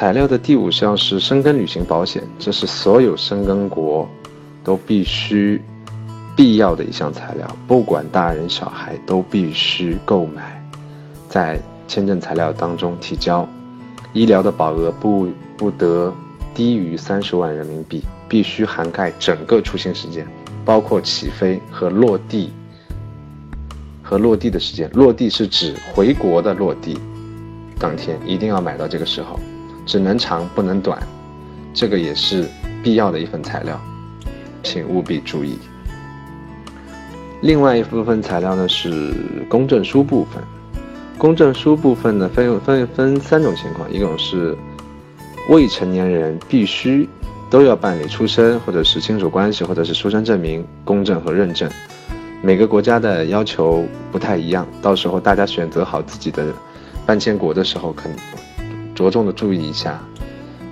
材料的第五项是申根旅行保险，这是所有申根国都必须必要的一项材料，不管大人小孩都必须购买，在签证材料当中提交。医疗的保额不不得低于三十万人民币，必须涵盖整个出行时间，包括起飞和落地和落地的时间。落地是指回国的落地当天，一定要买到这个时候，只能长不能短，这个也是必要的一份材料，请务必注意。另外一部分材料呢是公证书部分。公证书部分呢，分分分三种情况，一种是未成年人必须都要办理出生或者是亲属关系或者是出生证明公证和认证，每个国家的要求不太一样，到时候大家选择好自己的办签国的时候，可能着重的注意一下，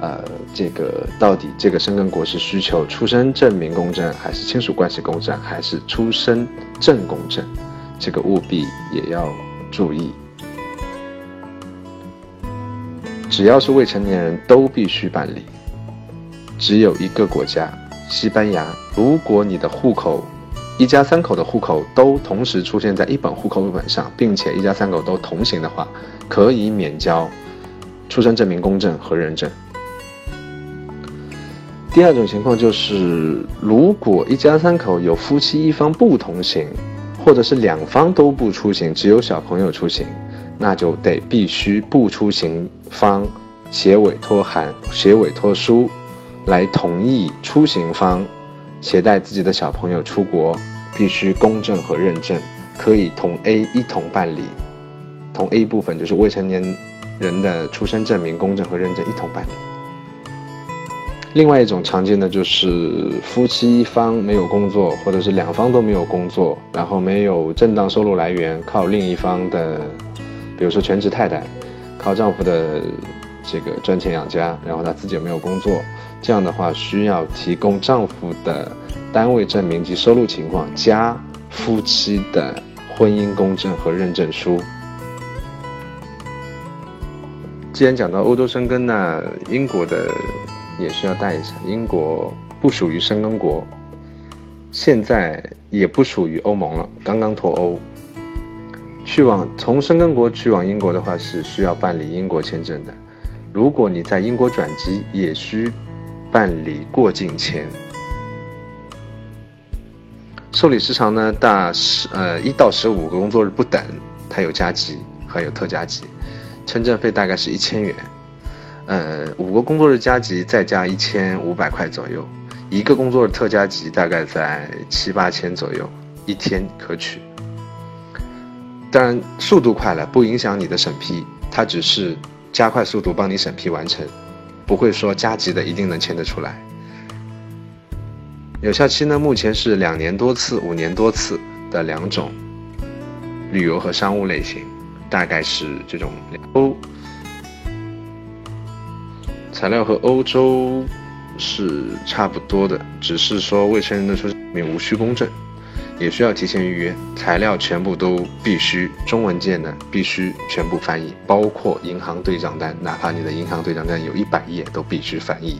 呃，这个到底这个申根国是需求出生证明公证，还是亲属关系公证，还是出生证公证，这个务必也要注意。只要是未成年人都必须办理。只有一个国家，西班牙，如果你的户口一家三口的户口都同时出现在一本户口本上，并且一家三口都同行的话，可以免交出生证明公证和认证。第二种情况就是，如果一家三口有夫妻一方不同行，或者是两方都不出行，只有小朋友出行。那就得必须不出行方写委托函、写委托书，来同意出行方携带自己的小朋友出国，必须公证和认证，可以同 A 一同办理。同 A 部分就是未成年人的出生证明公证和认证一同办理。另外一种常见的就是夫妻一方没有工作，或者是两方都没有工作，然后没有正当收入来源，靠另一方的。比如说全职太太，靠丈夫的这个赚钱养家，然后她自己也没有工作，这样的话需要提供丈夫的单位证明及收入情况，加夫妻的婚姻公证和认证书。既然讲到欧洲生根那英国的也需要带一下。英国不属于生根国，现在也不属于欧盟了，刚刚脱欧。去往从申根国去往英国的话，是需要办理英国签证的。如果你在英国转机，也需办理过境签。受理时长呢，大十呃一到十五个工作日不等，它有加急还有特加急。签证费大概是一千元，呃五个工作日加急再加一千五百块左右，一个工作日特加急大概在七八千左右，一天可取。当然，速度快了不影响你的审批，它只是加快速度帮你审批完成，不会说加急的一定能签得出来。有效期呢，目前是两年多次、五年多次的两种，旅游和商务类型，大概是这种。欧材料和欧洲是差不多的，只是说未成年的出生证无需公证。也需要提前预约，材料全部都必须中文件呢，必须全部翻译，包括银行对账单，哪怕你的银行对账单有一百页，都必须翻译。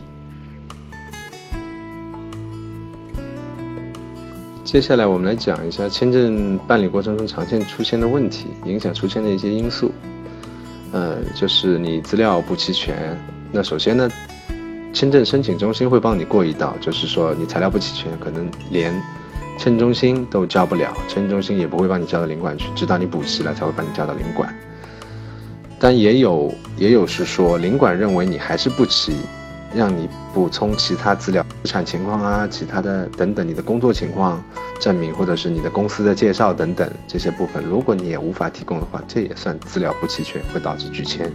接下来我们来讲一下签证办理过程中常见出现的问题，影响出签的一些因素。呃，就是你资料不齐全。那首先呢，签证申请中心会帮你过一道，就是说你材料不齐全，可能连。签证中心都交不了，签证中心也不会把你交到领馆去，直到你补齐了才会把你交到领馆。但也有也有是说，领馆认为你还是不齐，让你补充其他资料、资产情况啊，其他的等等，你的工作情况证明，或者是你的公司的介绍等等这些部分，如果你也无法提供的话，这也算资料不齐全，会导致拒签。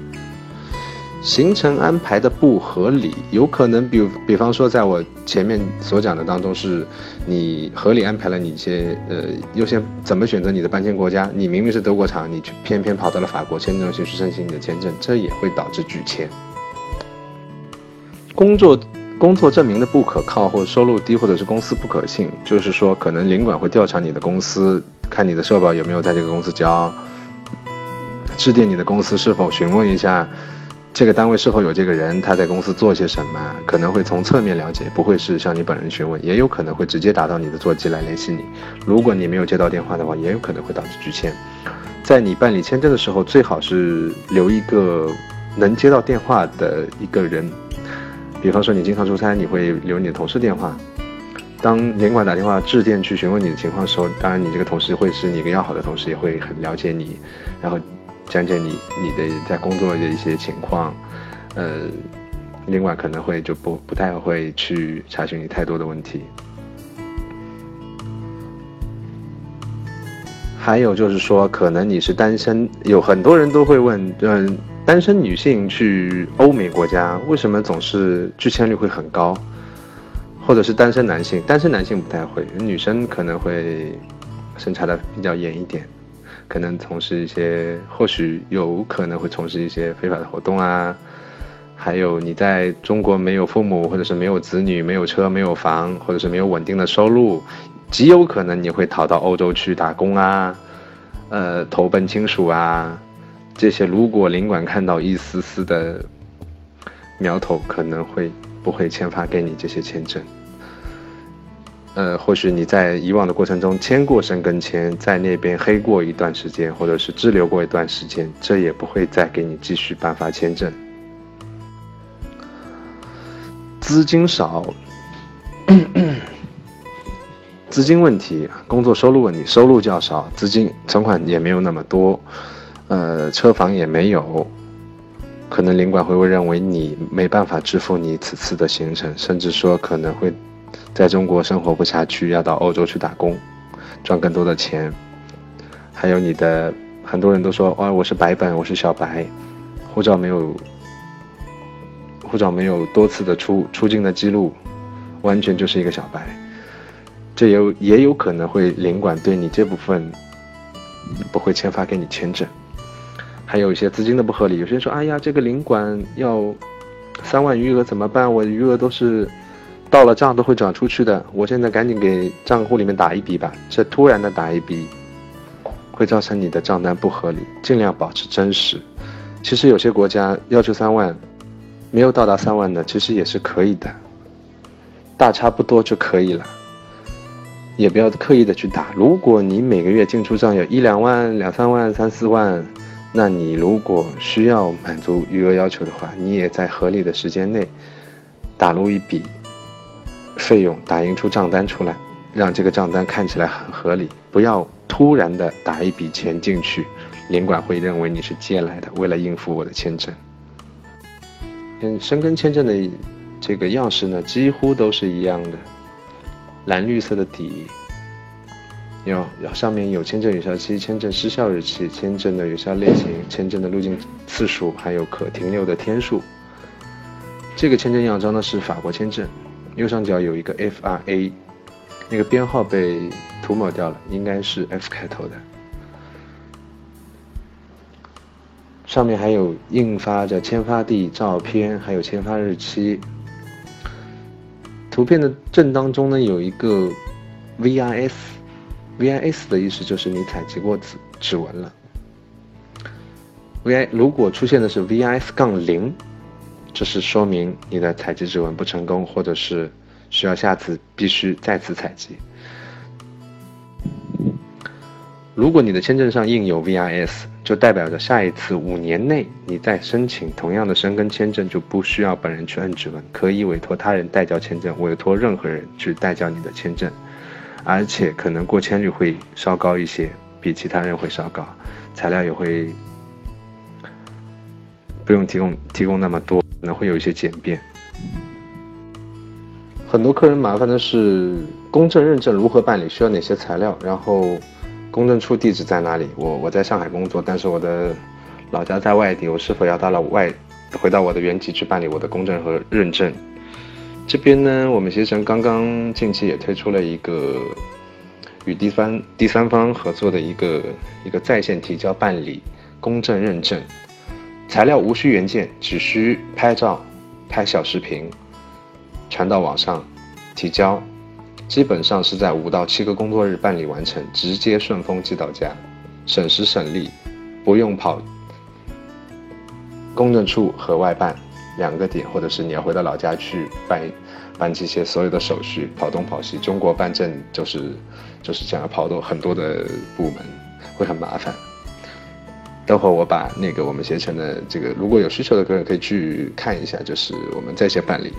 行程安排的不合理，有可能，比比方说，在我前面所讲的当中，是你合理安排了你一些呃优先怎么选择你的搬迁国家，你明明是德国厂，你却偏偏跑到了法国签证中心去申请你的签证，这也会导致拒签。工作工作证明的不可靠，或者收入低，或者是公司不可信，就是说，可能领馆会调查你的公司，看你的社保有没有在这个公司交，致电你的公司是否询问一下。这个单位是否有这个人，他在公司做些什么，可能会从侧面了解，不会是向你本人询问，也有可能会直接打到你的座机来联系你。如果你没有接到电话的话，也有可能会导致拒签。在你办理签证的时候，最好是留一个能接到电话的一个人，比方说你经常出差，你会留你的同事电话。当领馆打电话致电去询问你的情况的时候，当然你这个同事会是你一个要好的同事，也会很了解你，然后讲解你你的在工作的一些情况，呃，领馆可能会就不不太会去查询你太多的问题。还有就是说，可能你是单身，有很多人都会问，嗯，单身女性去欧美国家为什么总是拒签率会很高？或者是单身男性，单身男性不太会，女生可能会审查的比较严一点，可能从事一些，或许有可能会从事一些非法的活动啊。还有你在中国没有父母，或者是没有子女，没有车，没有房，或者是没有稳定的收入，极有可能你会逃到欧洲去打工啊，呃，投奔亲属啊，这些如果领馆看到一丝丝的苗头，可能会。不会签发给你这些签证。呃，或许你在以往的过程中签过申根签，在那边黑过一段时间，或者是滞留过一段时间，这也不会再给你继续颁发签证。资金少，资金问题，工作收入问题，收入较少，资金存款也没有那么多，呃，车房也没有。可能领馆会会认为你没办法支付你此次的行程，甚至说可能会在中国生活不下去，要到欧洲去打工，赚更多的钱。还有你的很多人都说，哇，我是白本，我是小白，护照没有护照没有多次的出出境的记录，完全就是一个小白。这有也有可能会领馆对你这部分不会签发给你签证。还有一些资金的不合理，有些人说：“哎呀，这个领馆要三万余额怎么办？我余额都是到了账都会转出去的，我现在赶紧给账户里面打一笔吧。”这突然的打一笔，会造成你的账单不合理，尽量保持真实。其实有些国家要求三万，没有到达三万的，其实也是可以的，大差不多就可以了，也不要刻意的去打。如果你每个月进出账有一两万、两三万、三四万。那你如果需要满足余额要求的话，你也在合理的时间内打入一笔费用，打印出账单出来，让这个账单看起来很合理。不要突然的打一笔钱进去，领馆会认为你是借来的，为了应付我的签证。嗯，申根签证的这个样式呢，几乎都是一样的，蓝绿色的底。有，上面有签证有效期、签证失效日期、签证的有效类型、签证的入境次数，还有可停留的天数。这个签证样章呢是法国签证，右上角有一个 FRA，那个编号被涂抹掉了，应该是 F 开头的。上面还有印发的签发地、照片，还有签发日期。图片的正当中呢有一个 VIS。VIS 的意思就是你采集过指指纹了。VI 如果出现的是 VIS 杠零，这是说明你的采集指纹不成功，或者是需要下次必须再次采集。如果你的签证上印有 VIS，就代表着下一次五年内你再申请同样的申根签证就不需要本人去摁指纹，可以委托他人代交签证，委托任何人去代交你的签证。而且可能过签率会稍高一些，比其他人会稍高，材料也会不用提供提供那么多，可能会有一些简便。很多客人麻烦的是公证认证如何办理，需要哪些材料，然后公证处地址在哪里？我我在上海工作，但是我的老家在外地，我是否要到了外回到我的原籍去办理我的公证和认证？这边呢，我们携程刚刚近期也推出了一个与第三第三方合作的一个一个在线提交办理公证认证，材料无需原件，只需拍照、拍小视频，传到网上提交，基本上是在五到七个工作日办理完成，直接顺丰寄到家，省时省力，不用跑公证处和外办。两个点，或者是你要回到老家去办办这些所有的手续，跑东跑西。中国办证就是就是想要跑多很多的部门，会很麻烦。等会我把那个我们携程的这个，如果有需求的客人可以去看一下，就是我们在线办理。